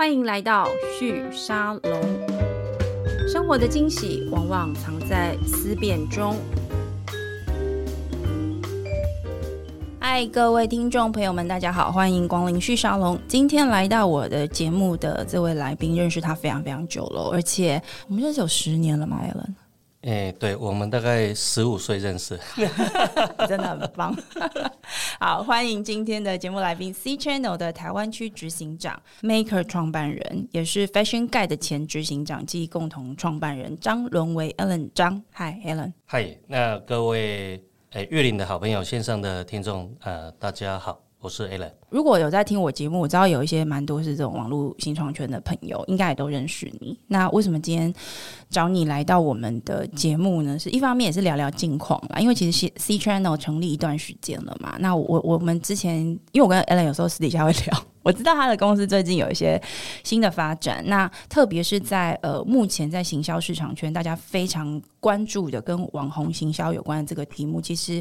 欢迎来到旭沙龙。生活的惊喜往往藏在思辨中。嗨，各位听众朋友们，大家好，欢迎光临旭沙龙。今天来到我的节目的这位来宾，认识他非常非常久了，而且我们认识有十年了嘛艾伦。哎，对我们大概十五岁认识，真的很棒。好，欢迎今天的节目来宾，C Channel 的台湾区执行长，Maker 创办人，也是 Fashion Guide 的前执行长及共同创办人张伦维 Allen 张。Hi Allen。Hi，那各位诶，月岭的好朋友，线上的听众，呃，大家好。我是 Alan。如果有在听我节目，我知道有一些蛮多是这种网络新创圈的朋友，应该也都认识你。那为什么今天找你来到我们的节目呢？是一方面也是聊聊近况啦，因为其实 C Channel 成立一段时间了嘛。那我我们之前，因为我跟 Alan 有时候私底下会聊。我知道他的公司最近有一些新的发展，那特别是在呃目前在行销市场圈，大家非常关注的跟网红行销有关的这个题目，其实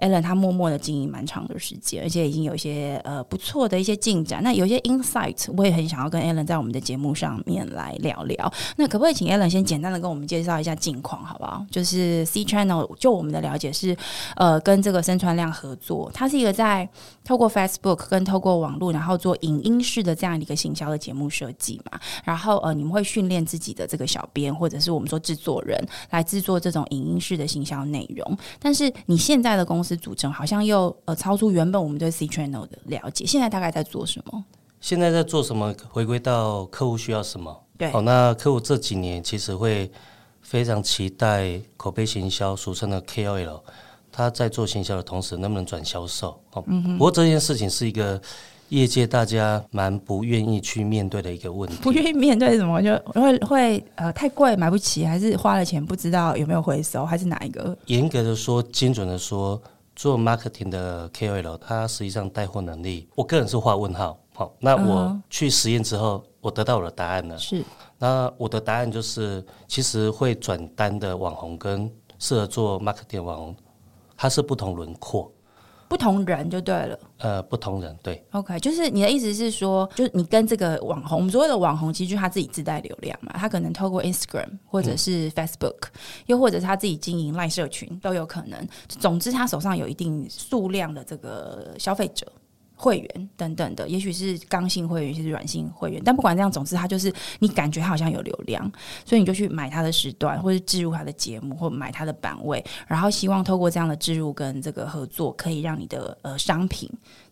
Allen 他默默的经营蛮长的时间，而且已经有一些呃不错的一些进展。那有些 insight 我也很想要跟 Allen 在我们的节目上面来聊聊。那可不可以请 Allen 先简单的跟我们介绍一下近况，好不好？就是 C Channel 就我们的了解是呃跟这个申川亮合作，他是一个在透过 Facebook 跟透过网络，然后做。影音式的这样一个行销的节目设计嘛，然后呃，你们会训练自己的这个小编或者是我们说制作人来制作这种影音式的行销内容。但是你现在的公司组成好像又呃超出原本我们对 C Channel 的了解。现在大概在做什么？现在在做什么？回归到客户需要什么？对，好，那客户这几年其实会非常期待口碑行销，俗称的 KOL，他在做行销的同时能不能转销售？哦，不过这件事情是一个。业界大家蛮不愿意去面对的一个问题，不愿意面对什么？就会会呃太贵买不起，还是花了钱不知道有没有回收，还是哪一个？严格的说，精准的说，做 marketing 的 KOL，它实际上带货能力，我个人是画问号。好，那我去实验之后，我得到我的答案了。是，那我的答案就是，其实会转单的网红跟适合做 marketing 网红，它是不同轮廓。不同人就对了，呃，不同人对，OK，就是你的意思是说，就是你跟这个网红，我们所谓的网红，其实就是他自己自带流量嘛，他可能透过 Instagram 或者是 Facebook，又或者他自己经营赖社群都有可能。总之，他手上有一定数量的这个消费者。会员等等的，也许是刚性会员，也是软性会员。但不管这样，总之他就是你感觉他好像有流量，所以你就去买他的时段，或者置入他的节目，或买他的版位，然后希望透过这样的置入跟这个合作，可以让你的呃商品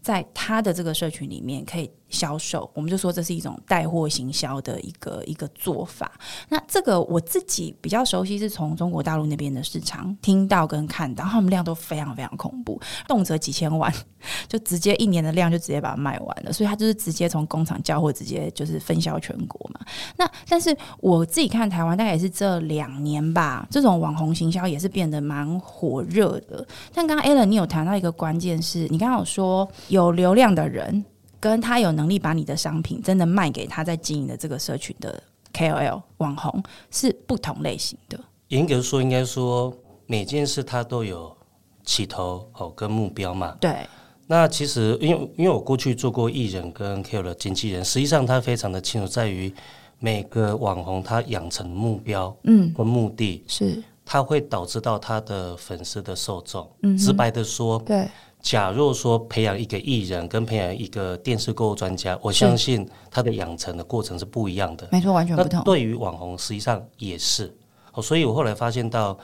在他的这个社群里面可以。销售，我们就说这是一种带货行销的一个一个做法。那这个我自己比较熟悉，是从中国大陆那边的市场听到跟看到，他们量都非常非常恐怖，动辄几千万，就直接一年的量就直接把它卖完了。所以他就是直接从工厂交货，直接就是分销全国嘛。那但是我自己看台湾，大概也是这两年吧，这种网红行销也是变得蛮火热的。但刚刚 Alan 你有谈到一个关键，是你刚刚有说有流量的人。跟他有能力把你的商品真的卖给他在经营的这个社群的 KOL 网红是不同类型的。严格说，应该说每件事它都有起头哦跟目标嘛。对。那其实因为因为我过去做过艺人跟 KOL 的经纪人，实际上他非常的清楚，在于每个网红他养成目标嗯和目的，是他会导致到他的粉丝的受众。嗯，直白的说，对。假若说培养一个艺人跟培养一个电视购物专家，我相信他的养成的过程是不一样的。没错，完全不同。对于网红，实际上也是。哦，所以我后来发现到，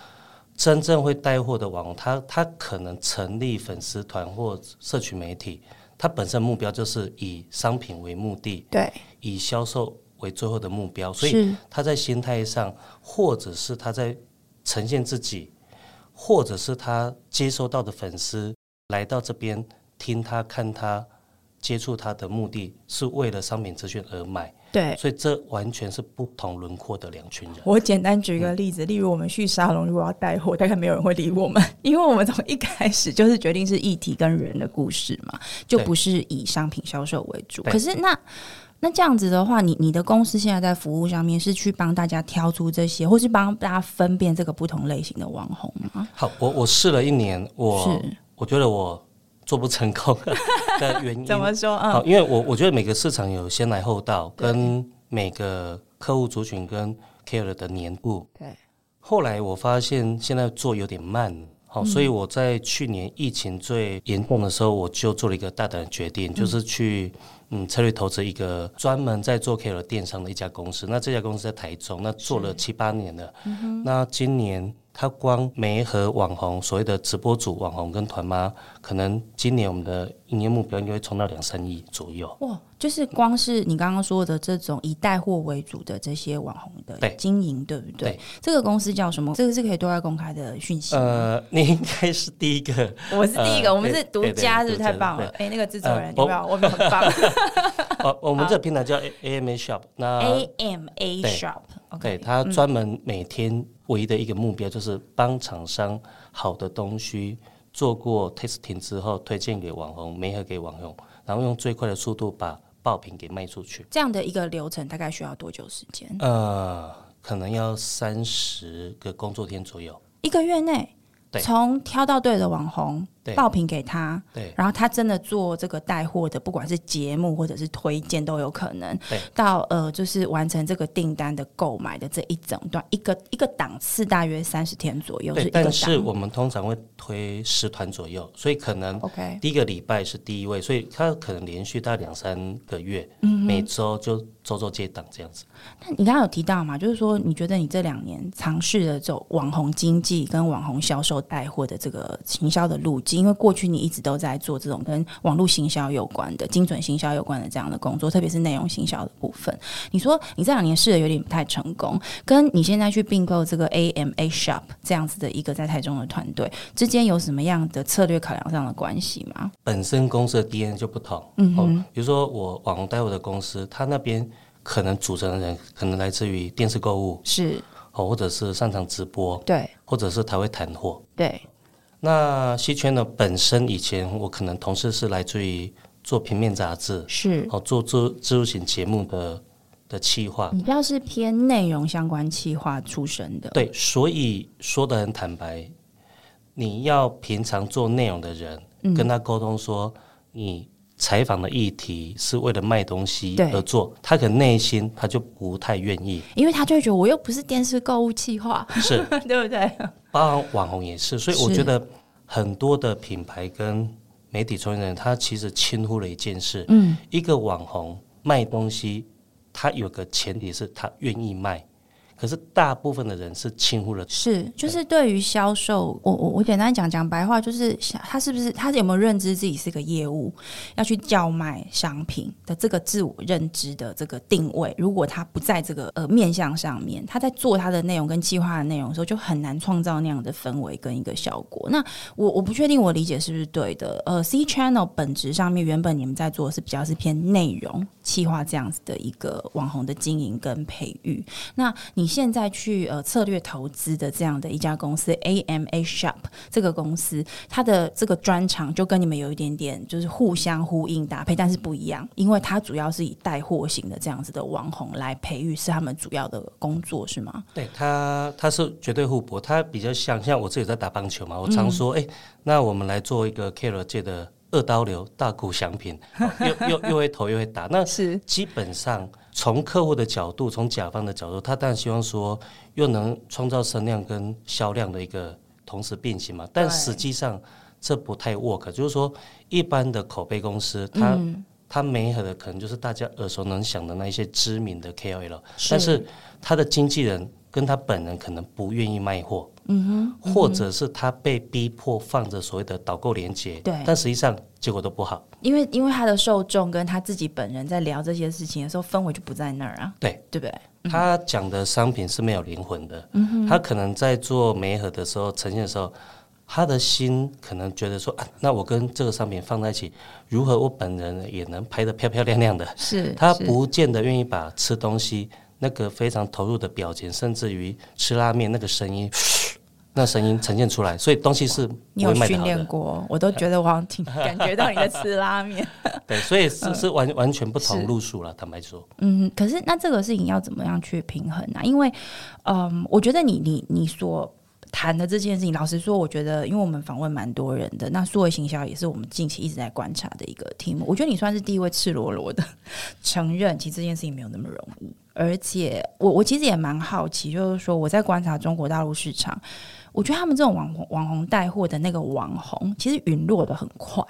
真正会带货的网红，他他可能成立粉丝团或社群媒体，他本身目标就是以商品为目的，对，以销售为最后的目标。所以他在心态上，或者是他在呈现自己，或者是他接收到的粉丝。来到这边听他、看他、接触他的目的是为了商品资讯而买，对，所以这完全是不同轮廓的两群人。我简单举一个例子，例如我们去沙龙，如果要带货，大概没有人会理我们，因为我们从一开始就是决定是议题跟人的故事嘛，就不是以商品销售为主。可是那那这样子的话，你你的公司现在在服务上面是去帮大家挑出这些，或是帮大家分辨这个不同类型的网红吗？好，我我试了一年，我。我觉得我做不成功 的原因。怎么说？好，因为我我觉得每个市场有先来后到，跟每个客户族群跟 care 的年度。对。后来我发现现在做有点慢，好，所以我在去年疫情最严重的时候，我就做了一个大胆的决定，就是去。嗯，策略投资一个专门在做 KOL 电商的一家公司，那这家公司在台中，那做了七八年了。那今年他光媒和网红，所谓的直播主、网红跟团妈，可能今年我们的营业目标应该会冲到两三亿左右。哇！就是光是你刚刚说的这种以带货为主的这些网红的经营，对不对？这个公司叫什么？这个是可以对外公开的讯息。呃，你应该是第一个，我是第一个，我们是独家，是不是太棒了？哎，那个制作人，有没有？我们很棒。哦，我们这个平台叫 A M A Shop，那 A M A Shop，对，它专门每天唯一的一个目标就是帮厂商好的东西做过 testing 之后，推荐给网红，媒合给网红，然后用最快的速度把。爆品给卖出去，这样的一个流程大概需要多久时间？呃，可能要三十个工作天左右，一个月内。从挑到对的网红，爆品给他，对，然后他真的做这个带货的，不管是节目或者是推荐都有可能，对，到呃就是完成这个订单的购买的这一整段，一个一个档次大约三十天左右，对，但是我们通常会推十团左右，所以可能 OK 第一个礼拜是第一位，所以他可能连续大概两三个月，嗯，每周就周周接档这样子。那你刚刚有提到嘛，就是说你觉得你这两年尝试的走网红经济跟网红销售。带货的这个行销的路径，因为过去你一直都在做这种跟网络行销有关的、精准行销有关的这样的工作，特别是内容行销的部分。你说你这两年试的有点不太成功，跟你现在去并购这个 AMA Shop 这样子的一个在台中的团队之间有什么样的策略考量上的关系吗？本身公司的 DNA 就不同，嗯，比如说我网红带货的公司，他那边可能组成的人可能来自于电视购物，是。哦，或者是擅长直播，对，或者是他会谈货，对。那西圈呢？本身以前我可能同事是来自于做平面杂志，是哦，做做自助型节目的的企划，比较是偏内容相关企划出身的。对，所以说的很坦白，你要平常做内容的人跟他沟通说你。采访的议题是为了卖东西而做，他可能内心他就不太愿意，因为他就会觉得我又不是电视购物计划，是。对不对？包括网红也是，所以我觉得很多的品牌跟媒体从业人，他其实轻忽了一件事，嗯，一个网红卖东西，他有个前提是他愿意卖。可是大部分的人是轻忽了，是就是对于销售，我我我简单讲讲白话，就是他是不是他有没有认知自己是个业务，要去叫卖商品的这个自我认知的这个定位，如果他不在这个呃面向上面，他在做他的内容跟计划的内容的时候，就很难创造那样的氛围跟一个效果。那我我不确定我理解是不是对的。呃，C channel 本质上面原本你们在做的是比较是偏内容计划这样子的一个网红的经营跟培育，那你。现在去呃策略投资的这样的一家公司 AMA Shop 这个公司，它的这个专长就跟你们有一点点就是互相呼应搭配，但是不一样，因为它主要是以带货型的这样子的网红来培育，是他们主要的工作，是吗？对，它它是绝对互补，它比较像像我自己在打棒球嘛，我常说，哎，那我们来做一个 Care 界的二刀流大股奖品，又又又会投又会打，那是。基本上。从客户的角度，从甲方的角度，他当然希望说又能创造声量跟销量的一个同时并行嘛。但实际上这不太 work，就是说一般的口碑公司，他他没合的可能就是大家耳熟能详的那一些知名的 KOL，但是他的经纪人跟他本人可能不愿意卖货。嗯哼，或者是他被逼迫放着所谓的导购连接，对，但实际上结果都不好，因为因为他的受众跟他自己本人在聊这些事情的时候，氛围就不在那儿啊，对，对不对？他讲的商品是没有灵魂的，嗯哼，他可能在做媒合的时候呈现的时候，他的心可能觉得说啊，那我跟这个商品放在一起，如何我本人也能拍得漂漂亮亮的？是他不见得愿意把吃东西那个非常投入的表情，甚至于吃拉面那个声音。那声音呈现出来，所以东西是你有训练过，我都觉得我好像挺感觉到你在吃拉面。对，所以是是完完全不同路数了。坦白说，嗯，可是那这个事情要怎么样去平衡呢？因为，嗯，我觉得你你你所谈的这件事情，老实说，我觉得，因为我们访问蛮多人的，那数位行销也是我们近期一直在观察的一个题目。我觉得你算是第一位赤裸裸的 承认，其实这件事情没有那么容易。而且，我我其实也蛮好奇，就是说我在观察中国大陆市场，我觉得他们这种网红网红带货的那个网红，其实陨落的很快。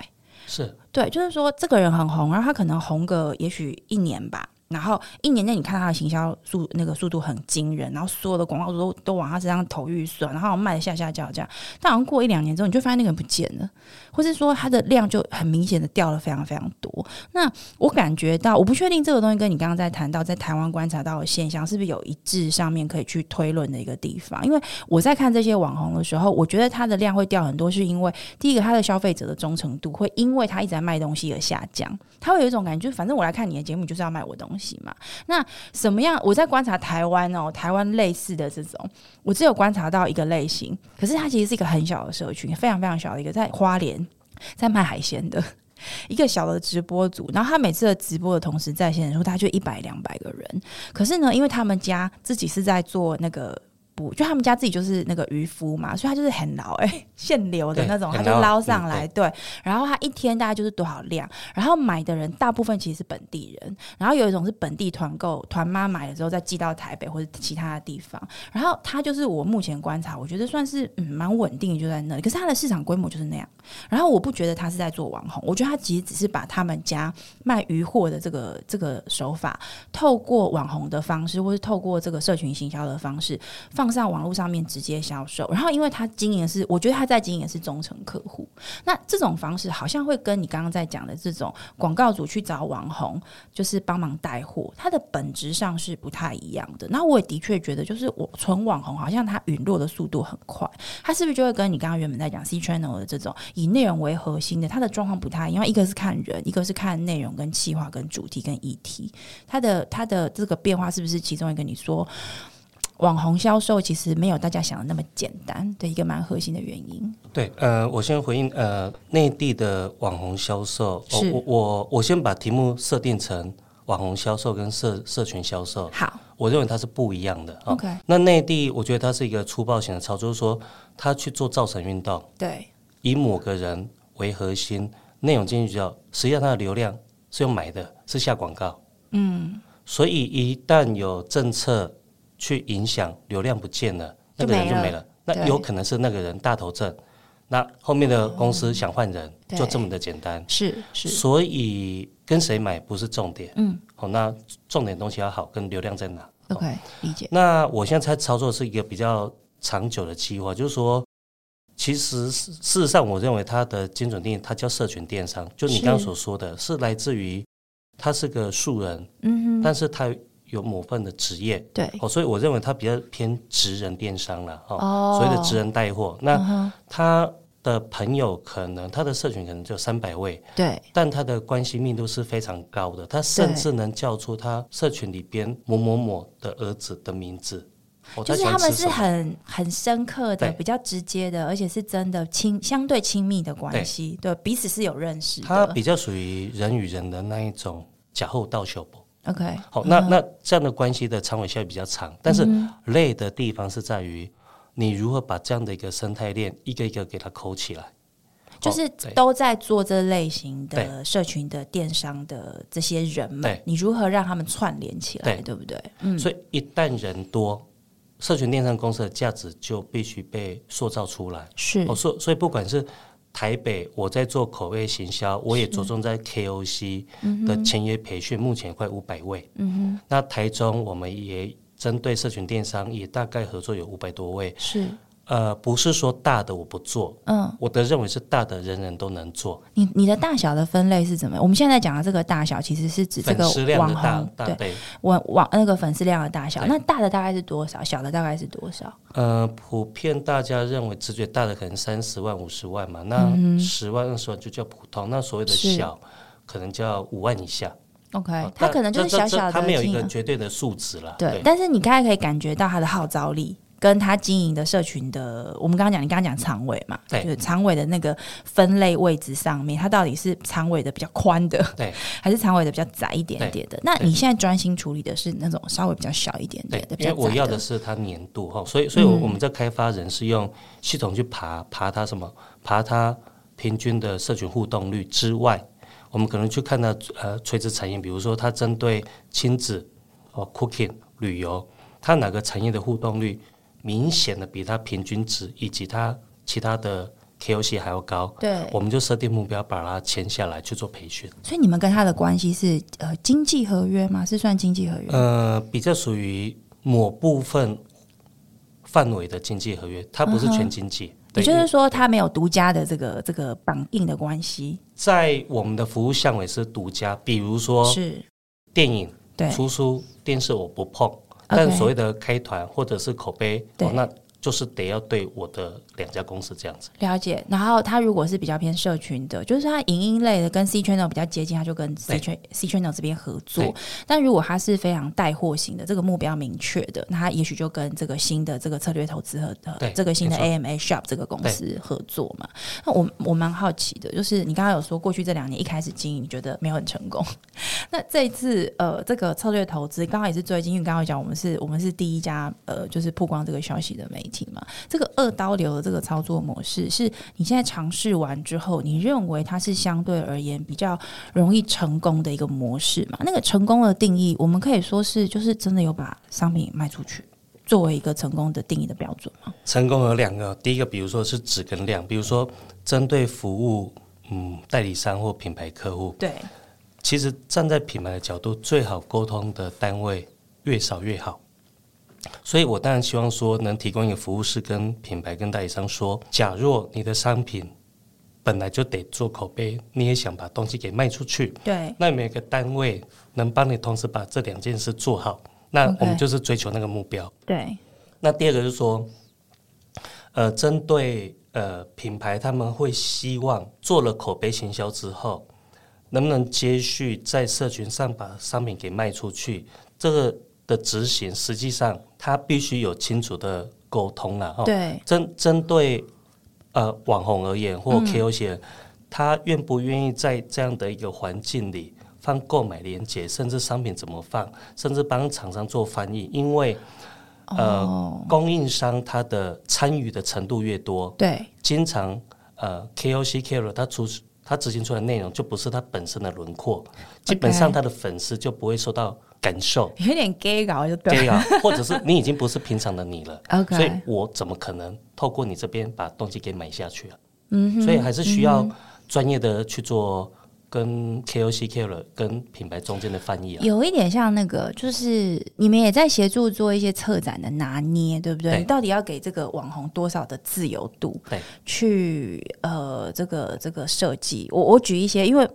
是对，就是说这个人很红，然后他可能红个也许一年吧。然后一年内，你看他的行销速那个速度很惊人，然后所有的广告都都往他身上投预算，然后卖的下下叫这样。但好像过一两年之后，你就发现那个人不见了，或是说他的量就很明显的掉了非常非常多。那我感觉到，我不确定这个东西跟你刚刚在谈到在台湾观察到的现象是不是有一致上面可以去推论的一个地方。因为我在看这些网红的时候，我觉得他的量会掉很多，是因为第一个他的消费者的忠诚度会因为他一直在卖东西而下降。他会有一种感觉，就反正我来看你的节目，就是要卖我东西嘛。那什么样？我在观察台湾哦，台湾类似的这种，我只有观察到一个类型，可是它其实是一个很小的社群，非常非常小的一个，在花莲在卖海鲜的一个小的直播组。然后他每次的直播的同时在线的时候，他就一百两百个人。可是呢，因为他们家自己是在做那个。不，就他们家自己就是那个渔夫嘛，所以他就是很捞哎，现流的那种，他就捞上来。对，然后他一天大概就是多少量，然后买的人大部分其实是本地人，然后有一种是本地团购团妈买了之后再寄到台北或者其他的地方，然后他就是我目前观察，我觉得算是嗯蛮稳定，就在那里。可是他的市场规模就是那样，然后我不觉得他是在做网红，我觉得他其实只是把他们家卖鱼货的这个这个手法，透过网红的方式，或是透过这个社群行销的方式。放放上网络上面直接销售，然后因为他经营是，我觉得他在经营是忠诚客户。那这种方式好像会跟你刚刚在讲的这种广告主去找网红，就是帮忙带货，它的本质上是不太一样的。那我也的确觉得，就是我纯网红好像它陨落的速度很快，它是不是就会跟你刚刚原本在讲 C channel 的这种以内容为核心的，它的状况不太一样。一个是看人，一个是看内容跟企划跟主题跟议题，它的它的这个变化是不是其中一个你说？网红销售其实没有大家想的那么简单的一个蛮核心的原因。对，呃，我先回应，呃，内地的网红销售，我我我先把题目设定成网红销售跟社社群销售。好，我认为它是不一样的。OK，那内地我觉得它是一个粗暴型的操作，就是说他去做造神运动，对，以某个人为核心，内容进去之后，实际上它的流量是用买的，是下广告。嗯，所以一旦有政策。去影响流量不见了，那个人就没了。那有可能是那个人大头症，那后面的公司想换人，就这么的简单。是是，所以跟谁买不是重点。嗯，好，那重点东西要好，跟流量在哪？OK，理解。那我现在在操作是一个比较长久的计划，就是说，其实事实上，我认为它的精准定义，它叫社群电商，就你刚刚所说的是来自于他是个素人，嗯，但是他。有某份的职业，对，哦，所以我认为他比较偏职人电商了，哦，所谓的职人带货，那他的朋友可能他的社群可能就三百位，对，但他的关系密度是非常高的，他甚至能叫出他社群里边某某某的儿子的名字，就是他们是很很深刻的、比较直接的，而且是真的亲相对亲密的关系，对，彼此是有认识，他比较属于人与人的那一种假后道修补。OK，好，那那这样的关系的长尾效比较长，但是累的地方是在于你如何把这样的一个生态链一个一个给它抠起来，就是都在做这类型的社群的电商的这些人们，你如何让他们串联起来，对。不对？嗯，所以一旦人多，社群电商公司的价值就必须被塑造出来。是，哦所所以不管是。台北，我在做口味行销，我也着重在 KOC 的签约培训，目前快五百位。那台中，我们也针对社群电商，也大概合作有五百多位。是。呃，不是说大的我不做，嗯，我的认为是大的人人都能做。你你的大小的分类是怎么？我们现在讲的这个大小，其实是指这个网红对网网那个粉丝量的大小。那大的大概是多少？小的大概是多少？呃，普遍大家认为直觉大的可能三十万、五十万嘛，那十万、二十万就叫普通。那所谓的小，可能叫五万以下。OK，它可能就是小小的，它没有一个绝对的数值了。对，但是你大概可以感觉到它的号召力。跟他经营的社群的，我们刚刚讲，你刚刚讲长尾嘛，对，就是长尾的那个分类位置上面，它到底是长尾的比较宽的，对，还是长尾的比较窄一点点的？那你现在专心处理的是那种稍微比较小一点点的，因为我要的是它年度哈，所以所以我们在开发人是用系统去爬爬它什么，爬它平均的社群互动率之外，我们可能去看到呃垂直产业，比如说它针对亲子哦 cooking 旅游。它哪个产业的互动率明显的比它平均值以及它其他的 KOC 还要高？对，我们就设定目标，把它签下来去做培训。所以你们跟他的关系是呃经济合约吗？是算经济合约？呃，比较属于某部分范围的经济合约，它不是全经济。也就是说，它没有独家的这个这个绑定的关系。在我们的服务项目是独家，比如说是电影、对出书、电视，我不碰。但所谓的开团或者是口碑，那。就是得要对我的两家公司这样子了解，然后他如果是比较偏社群的，就是他影音类的跟 C channel 比较接近，他就跟 C channel C channel 这边合作。但如果他是非常带货型的，这个目标明确的，那他也许就跟这个新的这个策略投资和这个新的 AMA Shop 这个公司合作嘛。那我我蛮好奇的，就是你刚刚有说过去这两年一开始经营，你觉得没有很成功。那这一次呃，这个策略投资刚好也是最近，因为刚刚讲我们是我们是第一家呃，就是曝光这个消息的媒体。嘛，这个二刀流的这个操作模式，是你现在尝试完之后，你认为它是相对而言比较容易成功的一个模式嘛？那个成功的定义，我们可以说是就是真的有把商品卖出去，作为一个成功的定义的标准吗？成功有两个，第一个，比如说是质跟量，比如说针对服务，嗯，代理商或品牌客户，对，其实站在品牌的角度，最好沟通的单位越少越好。所以，我当然希望说，能提供一个服务是跟品牌、跟代理商说：，假若你的商品本来就得做口碑，你也想把东西给卖出去，对，那每个单位能帮你同时把这两件事做好，那我们就是追求那个目标。对。那第二个就是说，呃，针对呃品牌，他们会希望做了口碑行销之后，能不能接续在社群上把商品给卖出去？这个。的执行，实际上他必须有清楚的沟通了。对，针针对呃网红而言，或 KOC，他愿不愿意在这样的一个环境里放购买链接，甚至商品怎么放，甚至帮厂商做翻译？因为呃，供应商他的参与的程度越多，对，经常呃 KOC KOL 他出他执行出来的内容就不是他本身的轮廓，基本上他的粉丝就不会受到。感受有点 gay 搞就对了，或者是你已经不是平常的你了，所以我怎么可能透过你这边把东西给买下去啊？嗯，所以还是需要专业的去做。跟 KOC、KOL 跟品牌中间的翻译啊，有一点像那个，就是你们也在协助做一些策展的拿捏，对不对？你到底要给这个网红多少的自由度？对，去呃，这个这个设计，我我举一些，因为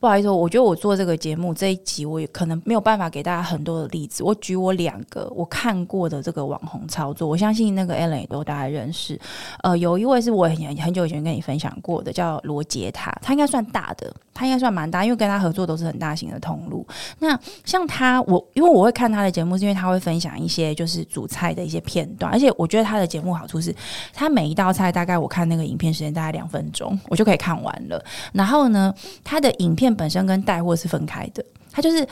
不好意思，我觉得我做这个节目这一集，我也可能没有办法给大家很多的例子。我举我两个我看过的这个网红操作，我相信那个 Ellen 也都大家认识。呃，有一位是我很很久以前跟你分享过的，叫罗杰塔，他应该算大的，他应该。算蛮大，因为跟他合作都是很大型的通路。那像他，我因为我会看他的节目，是因为他会分享一些就是煮菜的一些片段，而且我觉得他的节目好处是，他每一道菜大概我看那个影片时间大概两分钟，我就可以看完了。然后呢，他的影片本身跟带货是分开的，他就是。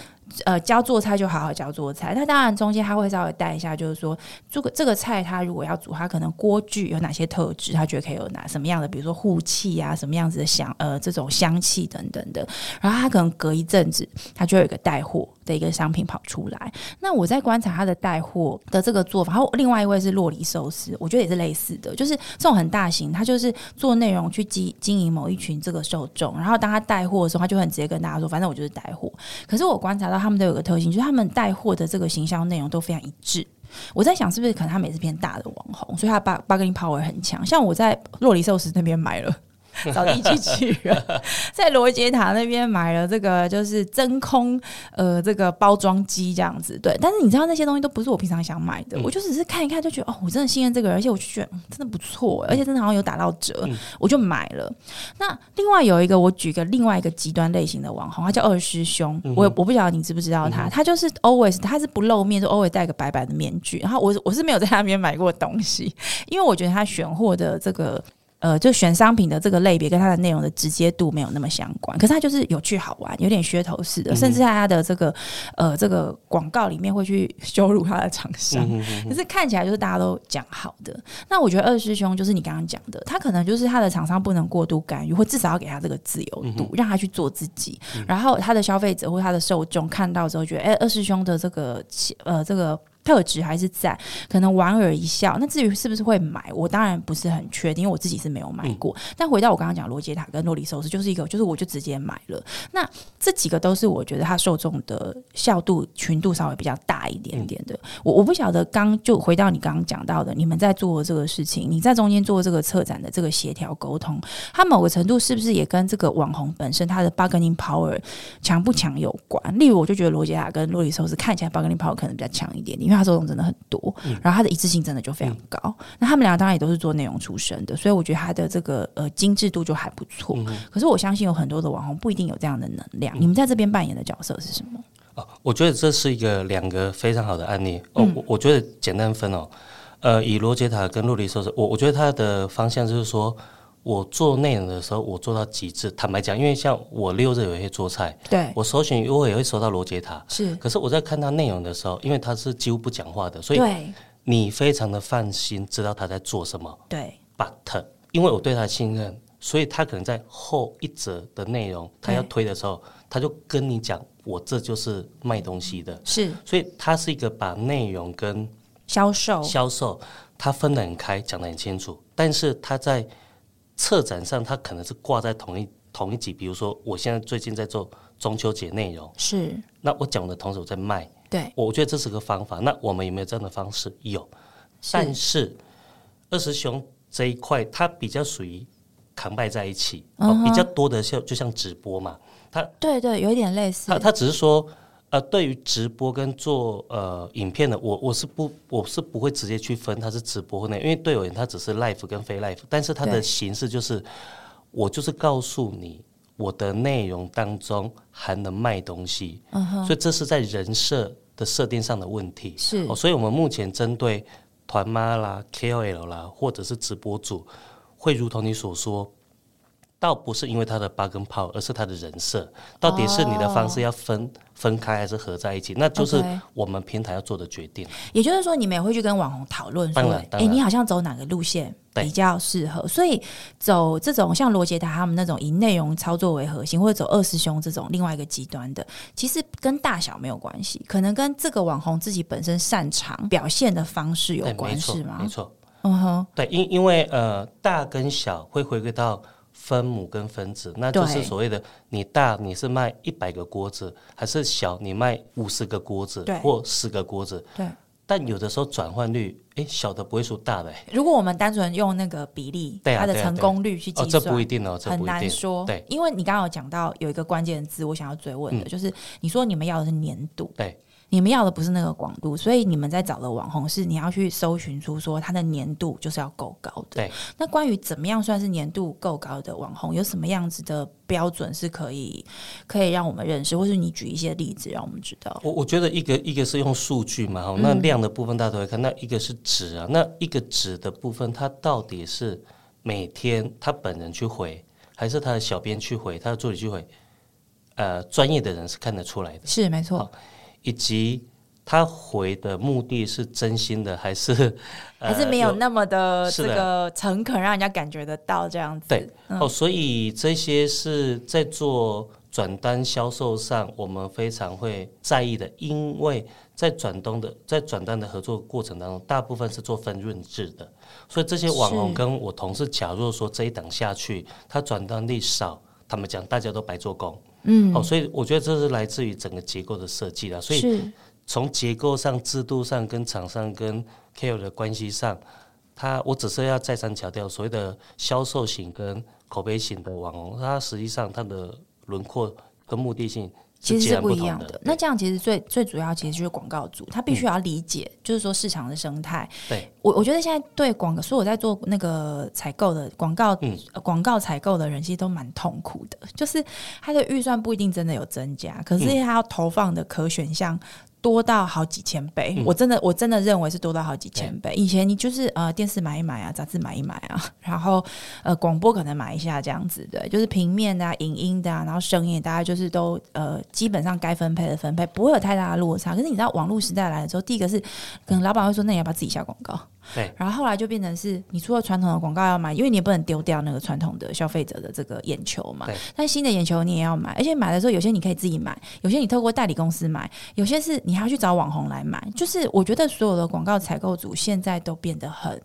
呃，教做菜就好好教做菜。那当然中间他会稍微带一下，就是说这个这个菜他如果要煮，他可能锅具有哪些特质，他觉得可以有哪什么样的，比如说护气啊，什么样子的香呃这种香气等等的。然后他可能隔一阵子，他就有一个带货的一个商品跑出来。那我在观察他的带货的这个做法。然后另外一位是洛里寿司，我觉得也是类似的，就是这种很大型，他就是做内容去经经营某一群这个受众。然后当他带货的时候，他就很直接跟大家说，反正我就是带货。可是我观察到。他们都有个特性，就是他们带货的这个行销内容都非常一致。我在想，是不是可能他每次偏大的网红，所以他八八根 power 很强。像我在洛里寿司那边买了扫地机器人，在罗杰塔那边买了这个就是真空呃这个包装机这样子。对，但是你知道那些东西都不是我平常想买的，我就只是看一看就觉得哦，我真的信任这个人，而且我就觉得真的不错，而且真的好像有打到折，我就买了。那另外有一个，我举个另外一个极端类型的网红，他叫二师兄，我我不晓得你知不知道他，他就是 always 他是不露面，就 always 戴个白白的面具。然后我我是没有在他那边买过东西，因为我觉得他选货的这个。呃，就选商品的这个类别跟它的内容的直接度没有那么相关，可是它就是有趣好玩，有点噱头似的，甚至在它的这个呃这个广告里面会去羞辱它的厂商，可是看起来就是大家都讲好的。那我觉得二师兄就是你刚刚讲的，他可能就是他的厂商不能过度干预，或至少要给他这个自由度，让他去做自己。然后他的消费者或他的受众看到之后，觉得哎，二师兄的这个呃这个。特质还是在，可能莞尔一笑。那至于是不是会买，我当然不是很确定，因为我自己是没有买过。但回到我刚刚讲罗杰塔跟洛里寿司，就是一个，就是我就直接买了。那这几个都是我觉得它受众的效度群度稍微比较大一点点的。我我不晓得，刚就回到你刚刚讲到的，你们在做这个事情，你在中间做这个策展的这个协调沟通，它某个程度是不是也跟这个网红本身它的 bargaining power 强不强有关？例如，我就觉得罗杰塔跟洛里寿司看起来 bargaining power 可能比较强一点，因为他受众真的很多，然后他的一致性真的就非常高。那他们两个当然也都是做内容出身的，所以我觉得他的这个呃精致度就还不错。可是我相信有很多的网红不一定有这样的能量。你们在这边扮演的角色是什么？哦，我觉得这是一个两个非常好的案例。哦，我我觉得简单分哦，呃，以罗杰塔跟陆离说是，我我觉得他的方向就是说。我做内容的时候，我做到极致。坦白讲，因为像我六日有一些做菜，对我首选我也会收到罗杰塔。是，可是我在看他内容的时候，因为他是几乎不讲话的，所以你非常的放心，知道他在做什么。对，But 因为我对他信任，所以他可能在后一则的内容他要推的时候，他就跟你讲，我这就是卖东西的。是，所以他是一个把内容跟销售销售他分得很开，讲得很清楚，但是他在策展上，它可能是挂在同一同一集。比如说，我现在最近在做中秋节内容，是那我讲的同时我在卖，对，我觉得这是个方法。那我们有没有这样的方式？有，但是二师兄这一块，它比较属于扛拜在一起，比较多的像就像直播嘛，它对对，有一点类似。它它只是说。呃，对于直播跟做呃影片的，我我是不我是不会直接去分它是直播那，因为对我而言它只是 live 跟非 live，但是它的形式就是我就是告诉你我的内容当中含能卖东西，所以这是在人设的设定上的问题。是，所以我们目前针对团妈啦、KOL 啦，或者是直播主，会如同你所说。倒不是因为他的八根炮，而是他的人设。到底是你的方式要分分开，还是合在一起？那就是我们平台要做的决定。也就是说，你们也会去跟网红讨论说：“哎，你好像走哪个路线比较适合？”所以走这种像罗杰达他们那种以内容操作为核心，或者走二师兄这种另外一个极端的，其实跟大小没有关系，可能跟这个网红自己本身擅长表现的方式有关，系吗？没错，嗯哼，对，因因为呃，大跟小会回归到。分母跟分子，那就是所谓的你大你是卖一百个锅子，还是小你卖五十个锅子或十个锅子？对。但有的时候转换率，哎，小的不会输大的。如果我们单纯用那个比例，它的成功率去计算，这不一定哦，很难说。对，因为你刚刚有讲到有一个关键字，我想要追问的，就是你说你们要的是年度。对。你们要的不是那个广度，所以你们在找的网红是你要去搜寻出说它的年度就是要够高的。对。那关于怎么样算是年度够高的网红，有什么样子的标准是可以可以让我们认识，或是你举一些例子让我们知道？我我觉得一个一个是用数据嘛，哈，那量的部分大家都会看。那一个是值啊，那一个值的部分，它到底是每天他本人去回，还是他的小编去回，他的助理去回？呃，专业的人是看得出来的。是没错。以及他回的目的是真心的，还是 还是没有那么的这个诚恳，让人家感觉得到这样子。对哦，所以这些是在做转单销售上，我们非常会在意的，因为在转东的在转单的合作过程当中，大部分是做分润制的，所以这些网红跟我同事，假如说这一档下去，他转单率少，他们讲大家都白做工。嗯，哦，所以我觉得这是来自于整个结构的设计了。所以从结构上、制度上、跟厂商跟 KOL 的关系上，它我只是要再三强调，所谓的销售型跟口碑型的网红，它实际上它的轮廓跟目的性。其实是不一样的。那这样其实最最主要，其实就是广告组，他必须要理解，就是说市场的生态。对我，我觉得现在对广告，所以我在做那个采购的广告，广告采购的人其实都蛮痛苦的，就是他的预算不一定真的有增加，可是他要投放的可选项。多到好几千倍，我真的我真的认为是多到好几千倍。以前你就是呃电视买一买啊，杂志买一买啊，然后呃广播可能买一下这样子的，就是平面的、影音的，然后声音大家就是都呃基本上该分配的分配，不会有太大的落差。可是你知道网络时代来的时候，第一个是可能老板会说，那你要不要自己下广告？对，然后后来就变成是你除了传统的广告要买，因为你也不能丢掉那个传统的消费者的这个眼球嘛。但新的眼球你也要买，而且买的时候有些你可以自己买，有些你透过代理公司买，有些是你还要去找网红来买。就是我觉得所有的广告采购组现在都变得很。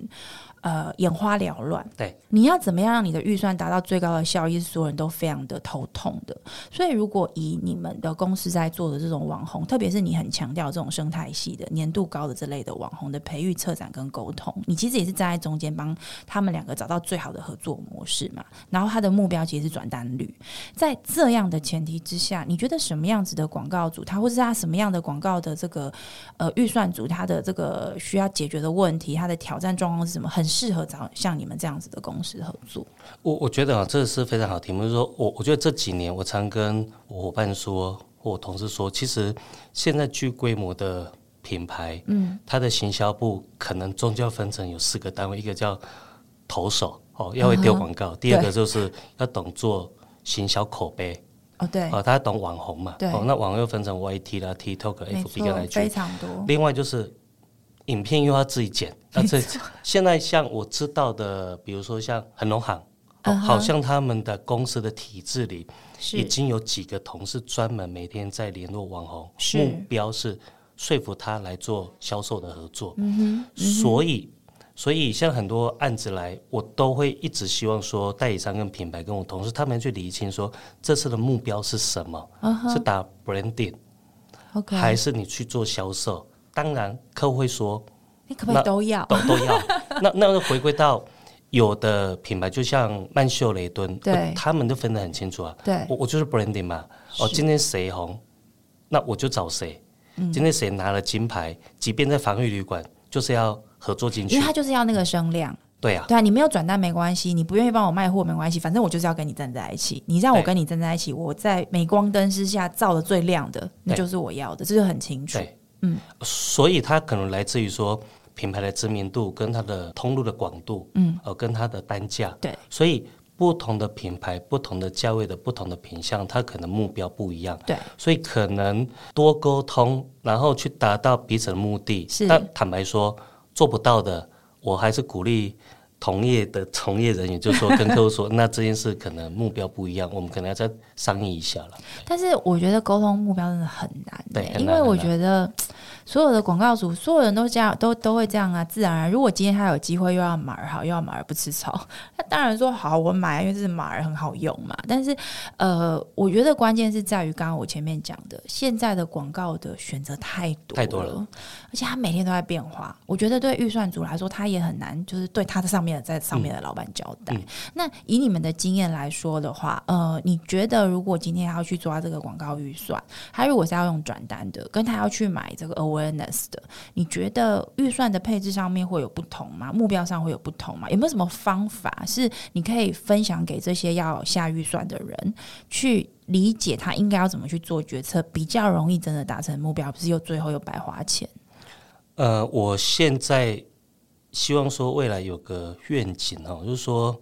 呃，眼花缭乱。对，你要怎么样让你的预算达到最高的效益，是所有人都非常的头痛的。所以，如果以你们的公司在做的这种网红，特别是你很强调这种生态系的、年度高的这类的网红的培育、策展跟沟通，你其实也是站在中间，帮他们两个找到最好的合作模式嘛。然后，他的目标其实是转单率。在这样的前提之下，你觉得什么样子的广告组，他或是他什么样的广告的这个呃预算组，他的这个需要解决的问题，他的挑战状况是什么？很。适合找像你们这样子的公司合作。我我觉得啊，这是非常好题目。就是说我我觉得这几年，我常跟我伙伴说，或我同事说，其实现在巨规模的品牌，嗯，它的行销部可能宗教分成有四个单位，一个叫投手哦，要会丢广告；第二个就是要懂做行销口碑哦，对哦，他懂网红嘛，对哦，那网红又分成 YT 啦、TikTok、FB 跟 IG，非常多。另外就是。影片又要自己剪，那这现在像我知道的，比如说像恒隆行，好像他们的公司的体制里已经有几个同事专门每天在联络网红，目标是说服他来做销售的合作。嗯哼，所以所以像很多案子来，我都会一直希望说代理商跟品牌跟我同事他们去理清说这次的目标是什么，是打 branding，OK，还是你去做销售？当然，客户会说：“你可不可以都要？都都要。”那那回归到有的品牌，就像曼秀雷敦，对，他们都分得很清楚啊。对，我我就是 branding 嘛。哦，今天谁红，那我就找谁。今天谁拿了金牌，即便在防御旅馆，就是要合作进去，因为他就是要那个声量。对啊，对啊，你没有转单没关系，你不愿意帮我卖货没关系，反正我就是要跟你站在一起。你让我跟你站在一起，我在镁光灯之下照的最亮的，那就是我要的，这就很清楚。嗯，所以它可能来自于说品牌的知名度跟它的通路的广度，嗯，呃，跟它的单价，对，所以不同的品牌、不同的价位的不同的品相，它可能目标不一样，对，所以可能多沟通，然后去达到彼此的目的。是，但坦白说做不到的，我还是鼓励。同业的从业人员就说跟客户说，那这件事可能目标不一样，我们可能要再商议一下了。但是我觉得沟通目标真的很难，对，因为我觉得所有的广告主，所有人都这样，都都会这样啊，自然而然。如果今天他有机会又要马儿好，又要马儿不吃草，那当然说好，我买，因为这是马儿很好用嘛。但是呃，我觉得关键是在于刚刚我前面讲的，现在的广告的选择太多太多了，而且他每天都在变化。我觉得对预算组来说，他也很难，就是对他的上面。在上面的老板交代。那以你们的经验来说的话，呃，你觉得如果今天要去抓这个广告预算，他如果是要用转单的，跟他要去买这个 awareness 的，你觉得预算的配置上面会有不同吗？目标上会有不同吗？有没有什么方法是你可以分享给这些要下预算的人，去理解他应该要怎么去做决策，比较容易真的达成目标，不是又最后又白花钱？呃，我现在。希望说未来有个愿景哦，就是说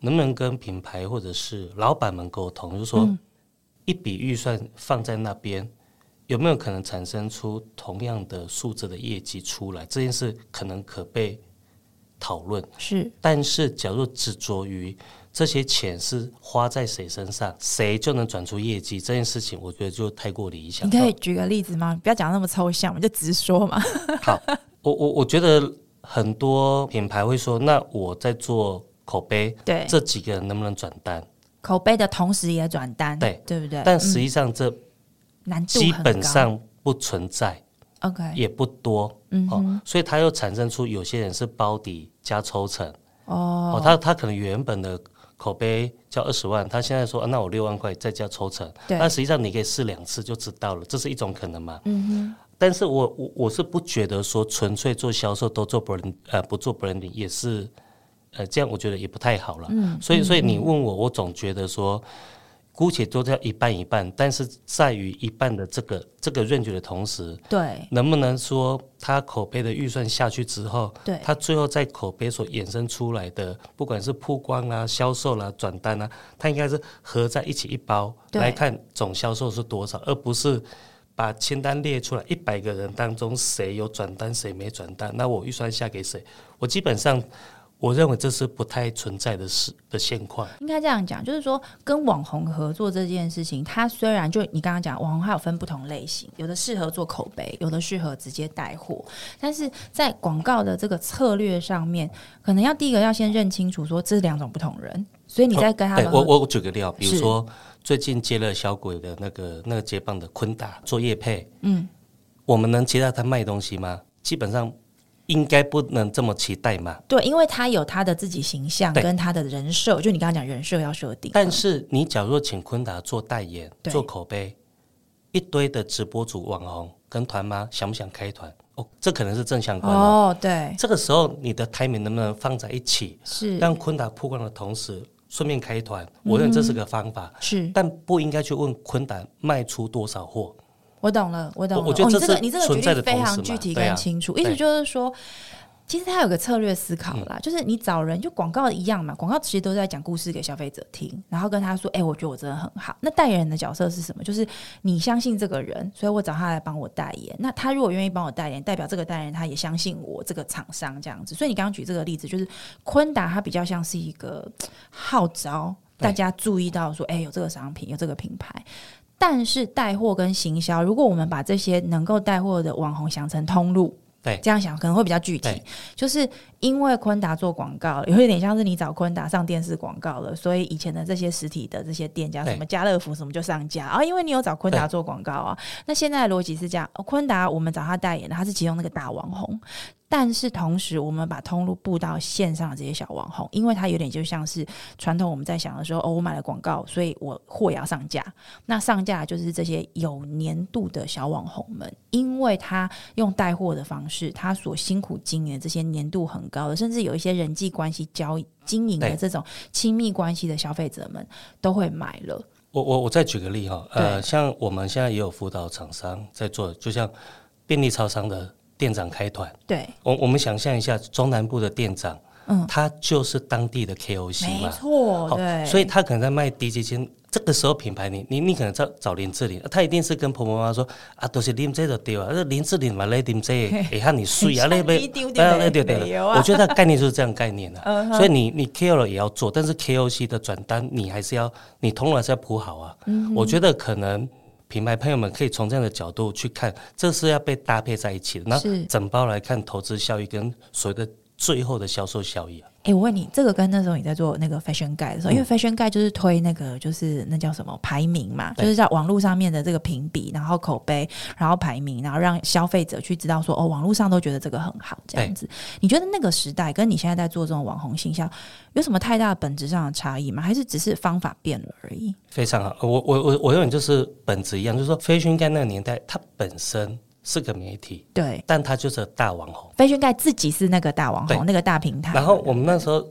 能不能跟品牌或者是老板们沟通，就是说一笔预算放在那边，有没有可能产生出同样的数字的业绩出来？这件事可能可被讨论。是，但是假如执着于这些钱是花在谁身上，谁就能转出业绩，这件事情我觉得就太过理想。你可以举个例子吗？不要讲那么抽象，我就直说嘛。好，我我我觉得。很多品牌会说：“那我在做口碑，对这几个人能不能转单？口碑的同时也转单，对对不对？但实际上这难基本上不存在，OK。也不多，嗯，所以他又产生出有些人是包底加抽成，哦，他他可能原本的口碑叫二十万，他现在说啊，那我六万块再加抽成，对。那实际上你可以试两次就知道了，这是一种可能嘛。嗯哼，但是我我我是不觉得说纯粹做销售都做 brand 呃不做 branding 也是呃这样，我觉得也不太好了。嗯所以所以你问我，我总觉得说，姑且都叫一半一半，但是在于一半的这个这个 range 的同时，对能不能说他口碑的预算下去之后，对他最后在口碑所衍生出来的，不管是曝光啦、销售啦、转单啦，它应该是合在一起一包来看总销售是多少，而不是把清单列出来，一百个人当中谁有转单，谁没转单，那我预算下给谁？我基本上我认为这是不太存在的事的现况。应该这样讲，就是说跟网红合作这件事情，它虽然就你刚刚讲，网红还有分不同类型，有的适合做口碑，有的适合直接带货，但是在广告的这个策略上面，可能要第一个要先认清楚说这是两种不同人，所以你在跟他们我我举个例啊，比如是说最近接了小鬼的那个那个接棒的坤达做业配，嗯，我们能接到他卖东西吗？基本上应该不能这么期待嘛。对，因为他有他的自己形象跟他的人设，就你刚刚讲人设要设定，但是你假如说请昆达做代言、做口碑，一堆的直播主、网红跟团妈想不想开团？哦，这可能是正相关哦。哦，对，这个时候你的 timing 能不能放在一起，是让昆达曝光的同时顺便开团？我认为这是个方法，是，但不应该去问昆达卖出多少货。我懂了，我懂了。我我觉得哦、你这个你这个举存在例非常具体跟清楚，意思就是说。其实他有个策略思考嗯啦，就是你找人就广告一样嘛，广告其实都在讲故事给消费者听，然后跟他说：“哎、我觉得我真的很好。”那代言人的角色是什么？就是你相信这个人，所以我找他来帮我代言。那他如果愿意帮我代言，代表这个代言人他也相信我这个厂商这样子。所以你刚刚举这个例子，就是昆达，它比较像是一个号召大家注意到说：“哎、有这个商品，有这个品牌。”但是带货跟行销，如果我们把这些能够带货的网红想成通路，对这样想可能会比较具体。就是因为昆达做广告，有一点像是你找昆达上电视广告了，所以以前的这些实体的这些店家，什么家乐福什么就上架啊，因为你有找昆达做广告啊。那现在的逻辑是这样，哦昆达我们找他代言的，他是其中那个大网红。但是同时，我们把通路布到线上的这些小网红，因为它有点就像是传统我们在想的时候，哦，我买了广告，所以我货也要上架。那上架就是这些有年度的小网红们，因为他用带货的方式，他所辛苦经营的这些年度很高的，甚至有一些人际关系交易经营的这种亲密关系的消费者们，都会买了。我我我再举个例哈，呃，像我们现在也有辅导厂商在做，就像便利超商的店长开团，对，我我们想象一下中南部的店长，嗯。他就是当地的 KOC 没嘛，错，对，所以他可能在卖低阶间，这个时候品牌你你你可能找找林志玲，他一定是跟婆婆妈妈说啊，都是林这就对啊，那林志玲嘛来林这，哎哈你睡啊，那边一丢丢的对对没有啊。我觉得他概念就是这样概念的、所以你你 KOL 也要做，但是 KOC 的转单你还是要你通路还是要铺好啊。嗯我觉得可能。品牌朋友们可以从这样的角度去看，这是要被搭配在一起的。那整包来看投资效益跟所谓的最后的销售效益啊。哎、我问你，这个跟那时候你在做那个 Fashion Guide 的时候，因嗯为 Fashion Guide 就是推那个就是那叫什么排名嘛，就是在网络上面的这个评比，然后口碑，然后排名，然后让消费者去知道说哦，网络上都觉得这个很好这样子。你觉得那个时代跟你现在在做这种网红形象有什么太大的本质上的差异吗？还是只是方法变了而已？非常好，我我我我认为就是本质一样，就是说飞讯在那个年代，它本身是个媒体，对但他就是大网红。，Fashion Guide 自己是那个大网红，那个大平台。然后我们那时候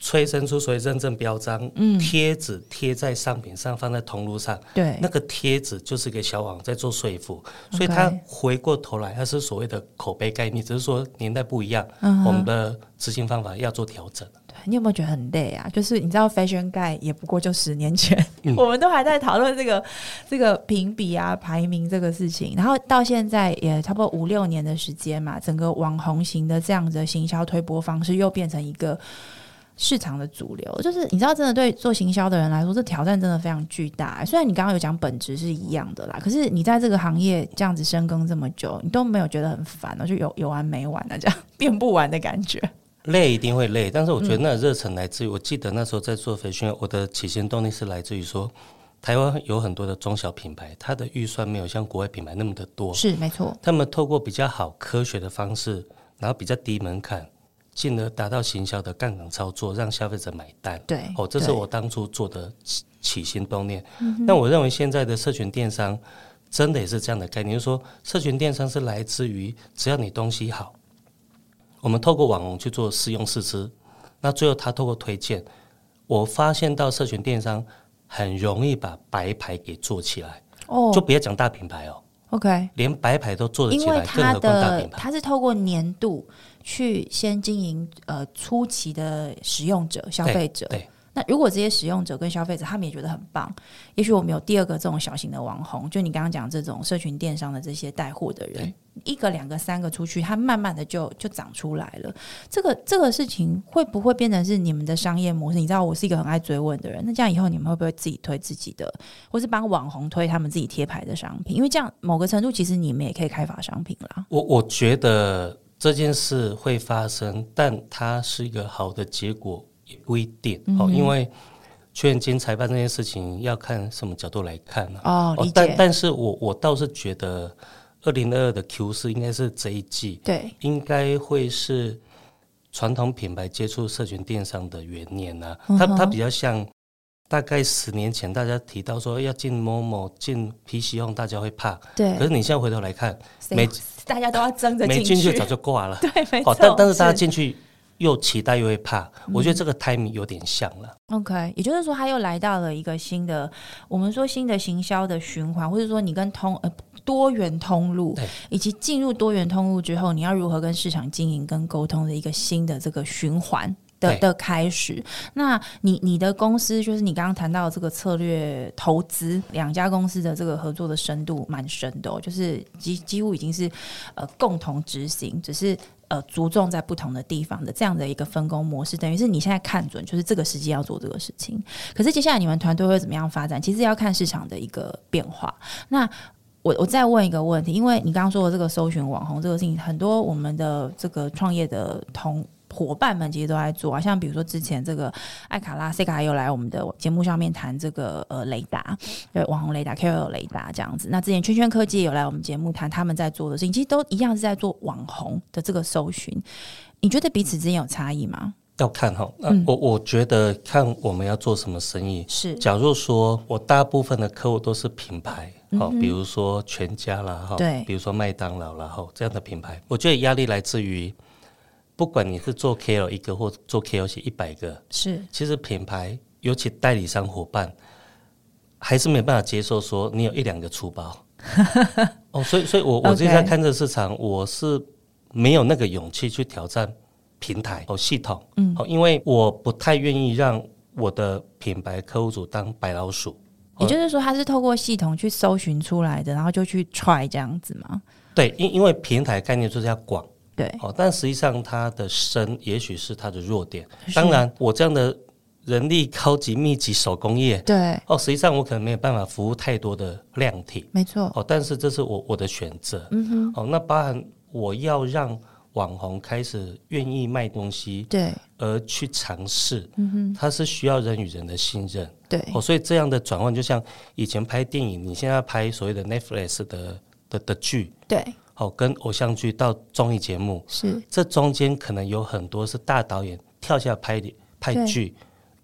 催生出所谓认证标章，嗯贴纸贴在商品上，放在铜炉上，对那个贴纸就是给小网在做说服，所以它回过头来，它是所谓的口碑概念，只是说年代不一样，嗯我们的执行方法要做调整。对你有没有觉得很累啊？就是你知道，Fashion Guide 也不过就十年前，嗯 我们都还在讨论这个这个评比啊、排名这个事情，然后到现在也差不多五六年的时间嘛，整个网红型的这样子的行销推播方式又变成一个。市场的主流，就是你知道，真的对做行销的人来说，这挑战真的非常巨大。虽然你刚刚有讲本质是一样的啦，可是你在这个行业这样子深耕这么久，你都没有觉得很烦哦，就有有完没完的这样 变不完的感觉。累一定会累，但是我觉嗯。得那个热忱来自于，我记得那时候在做培训，我的起心动力是来自于说，台湾有很多的中小品牌，它的预算没有像国外品牌那么的多，是没错，他们透过比较好科学的方式，然后比较低门槛，进而达到行销的杠杆操作，让消费者买单。对，哦，这是我当初做的起起心动念。那我认为现在的社群电商真的也是这样的概念，就是说，社群电商是来自于只要你东西好，我们透过网红去做试用试吃，那最后他透过推荐，我发现到社群电商很容易把白牌给做起来。哦，就别讲大品牌哦。OK，连白牌都做得起来，更何况大品牌。它是透过年度去先经营呃初期的使用者、消费者。对。那如果这些使用者跟消费者他们也觉得很棒，也许我们有第二个这种小型的网红，就你刚刚讲这种社群电商的这些带货的人，一个、两个、三个出去，它慢慢的就就长出来了。这个这个事情会不会变成是你们的商业模式？你知道我是一个很爱追问的人，那这样以后你们会不会自己推自己的，或是帮网红推他们自己贴牌的商品？因为这样某个程度其实你们也可以开发商品啦。我我觉得这件事会发生，但它是一个好的结果。也不一定哦，因为劝金裁判这件事情要看什么角度来看呢？哦，但但是我我倒是觉得，二零二二的 Q 四应该是这一季，对，应该会是传统品牌接触社群电商的元年呢。它它比较像大概十年前大家提到说要进某某进 PC 用，大家会怕，对。可是你现在回头来看，没大家都要争着进去，早就挂了，对，没错。但但是大家进去。又期待又会怕，我觉得这个 timing 有点像了。OK，也就是说，他又来到了一个新的，我们说新的行销的循环，或者说你跟通呃多元通路，以及进入多元通路之后，你要如何跟市场经营跟沟通的一个新的这个循环的的开始。那你你的公司就是你刚刚谈到这个策略投资，两家公司的这个合作的深度蛮深的，哦，就是几几乎已经是呃共同执行，只是。呃，着重在不同的地方的这样的一个分工模式，等于是你现在看准，就是这个时机要做这个事情。可是接下来你们团队会怎么样发展？其实要看市场的一个变化。那我我再问一个问题，因为你刚刚说的这个搜寻网红这个事情，很多我们的这个创业的同。伙伴们其实都在做啊，像比如说之前这个艾卡拉、塞卡又来我们的节目上面谈这个呃雷达，对网红雷达、KOL 雷达这样子。那之前圈圈科技也有来我们节目谈他们在做的事情，其实都一样是在做网红的这个搜寻。你觉得彼此之间有差异吗？要看哈，那我我觉得看我们要做什么生意是。假如说我大部分的客户都是品牌，好，比如说全家啦，哈，对，比如说麦当劳啦，哈，这样的品牌，我觉得压力来自于。不管你是做 KOL 一个或做 KOL 写一百个，是。其实品牌尤其代理商伙伴还是没办法接受说你有一两个出包。哦，所以所以我我最近在看这个市场，我是没有那个勇气去挑战平台哦系统，嗯，哦，因为我不太愿意让我的品牌客户组当白老鼠，也就是说他是透过系统去搜寻出来的，然后就去 try 这样子吗？对，因因为平台概念就是要广。对，哦，但实际上它的深也许是它的弱点。当然，我这样的人力高级密集手工业，对，哦，实际上我可能没有办法服务太多的量体，没错。哦，但是这是我我的选择。嗯哼，哦，那包含我要让网红开始愿意卖东西，对，而去尝试，嗯哼，它是需要人与人的信任，对。哦，所以这样的转换就像以前拍电影，你现在拍所谓的 Netflix 的的的剧，对。哦，跟偶像剧到综艺节目，是。这中间可能有很多是大导演跳下拍拍剧，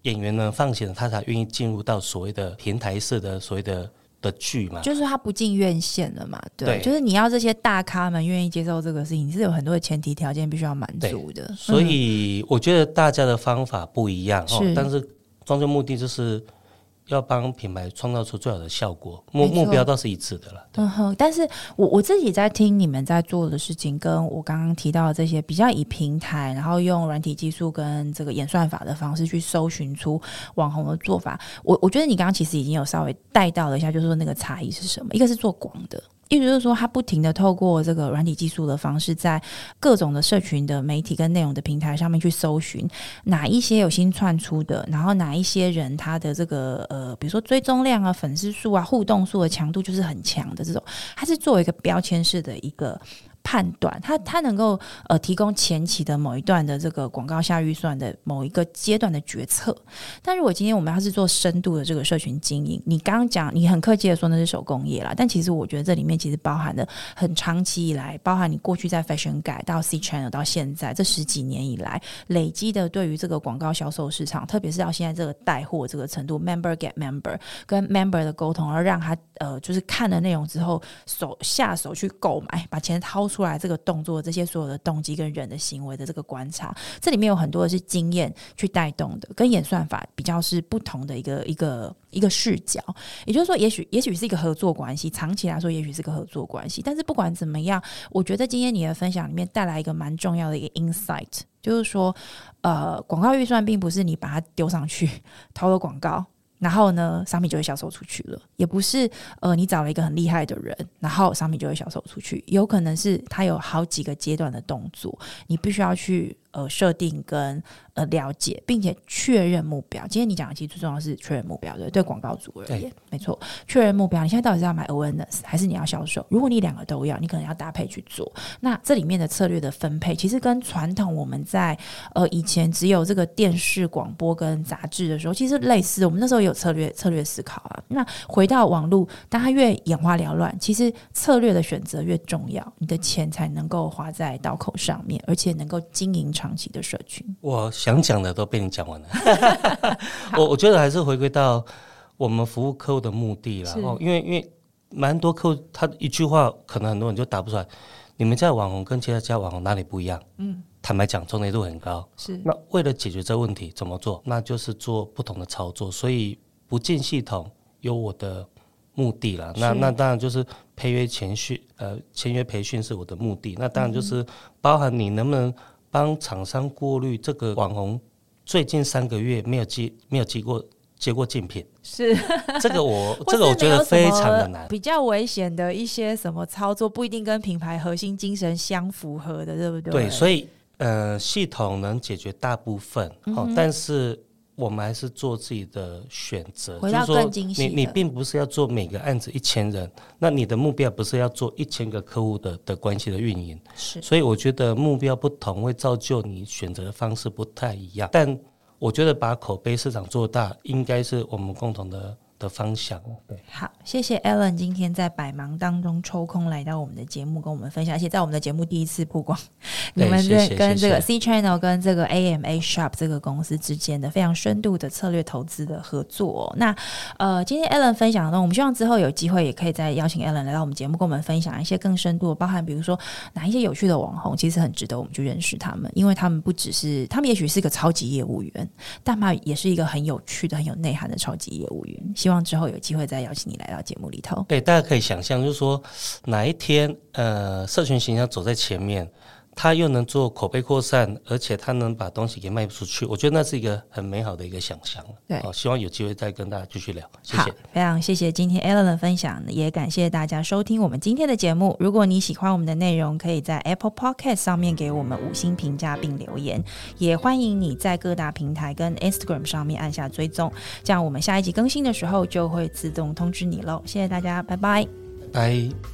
演员呢放弃了，他才愿意进入到所谓的平台式的所谓的的剧嘛，就是他不进院线了嘛，对，就是你要这些大咖们愿意接受这个事情，是有很多的前提条件必须要满足的，所以我觉得大家的方法不一样哦，但是终究目的就是。要帮品牌创造出最好的效果，目目标倒是一致的了。嗯哼，但是我我自己在听你们在做的事情，跟我刚刚提到的这些比较以平台，然后用软体技术跟这个演算法的方式去搜寻出网红的做法，我我觉得你刚刚其实已经有稍微带到了一下，就是说那个差异是什么？一个是做广的。意思就是说，他不停的透过这个软体技术的方式，在各种的社群的媒体跟内容的平台上面去搜寻哪一些有新窜出的，然后哪一些人他的这个呃，比如说追踪量啊、粉丝数啊、互动数的强度就是很强的这种，它是作为一个标签式的一个判断，它它能够呃提供前期的某一段的这个广告下预算的某一个阶段的决策。但如果今天我们要是做深度的这个社群经营，你刚刚讲你很客气的说那是手工业啦，但其实我觉得这里面其实包含的很长期以来，包含你过去在 fashion 改到 C channel 到现在这十几年以来累积的对于这个广告销售市场，特别是到现在这个带货这个程度，member get member 跟 member 的沟通，而让他呃就是看了内容之后手下手去购买，把钱掏出来这个动作，这些所有的动机跟人的行为的这个观察，这里面有很多的是经验去带动的，跟演算法比较是不同的一个一个一个视角。也就是说，也许也许是一个合作关系，长期来说也许是个合作关系。但是不管怎么样，我觉得今天你的分享里面带来一个蛮重要的一个 insight，就是说，呃，广告预算并不是你把它丢上去 投了广告。然后呢，商品就会销售出去了。也不是呃，你找了一个很厉害的人，然后商品就会销售出去。有可能是他有好几个阶段的动作，你必须要去。呃，设定跟呃了解，并且确认目标。今天你讲的其实最重要是确认目标，对对，广告主而言，没错，确认目标。你现在到底是要买 awareness 还是你要销售？如果你两个都要，你可能要搭配去做。那这里面的策略的分配，其实跟传统我们在呃以前只有这个电视广播跟杂志的时候，其实类似。我们那时候有策略策略思考啊。那回到网络，当它越眼花缭乱，其实策略的选择越重要，你的钱才能够花在刀口上面，而且能够经营长期的社群，我想讲的都被你讲完了。我我觉得还是回归到我们服务客户的目的了。哦，因为因为蛮多客户他一句话，可能很多人就答不出来。你们家网红跟其他家网红哪里不一样？嗯，坦白讲，重叠度很高。是。那为了解决这个问题，怎么做？那就是做不同的操作。所以不进系统有我的目的了。那那当然就是培约前训，呃，签约培训是我的目的。那当然就是包含你能不能。帮厂商过滤这个网红最近三个月没有接没有接过接过竞品，是这个我 这个我觉得非常的难，比较危险的一些什么操作不一定跟品牌核心精神相符合的，对不对？对，所以呃，系统能解决大部分，好，但是。我们还是做自己的选择，就是说，你你并不是要做每个案子一千人，那你的目标不是要做一千个客户的的关系的运营，是，所以我觉得目标不同会造就你选择的方式不太一样，但我觉得把口碑市场做大，应该是我们共同的。的方向，对，好，谢谢 Alan 今天在百忙当中抽空来到我们的节目，跟我们分享，而且在我们的节目第一次曝光，你们跟这个 C Channel 跟这个 AMA Shop 这个公司之间的非常深度的策略投资的合作。那呃，今天 Alan 分享的，我们希望之后有机会也可以再邀请 Alan 来到我们节目，跟我们分享一些更深度，包含比如说哪一些有趣的网红，其实很值得我们去认识他们，因为他们不只是他们，也许是个超级业务员，但嘛也是一个很有趣的、很有内涵的超级业务员。希望之后有机会再邀请你来到节目里头。对，大家可以想象，就是说哪一天，呃，社群形象走在前面。他又能做口碑扩散，而且他能把东西给卖出去，我觉得那是一个很美好的一个想象。对，希望有机会再跟大家继续聊。谢谢，非常谢谢今天 Alan 的分享，也感谢大家收听我们今天的节目。如果你喜欢我们的内容，可以在 Apple Podcast 上面给我们五星评价并留言，也欢迎你在各大平台跟 Instagram 上面按下追踪，这样我们下一集更新的时候就会自动通知你喽。谢谢大家，拜拜，拜。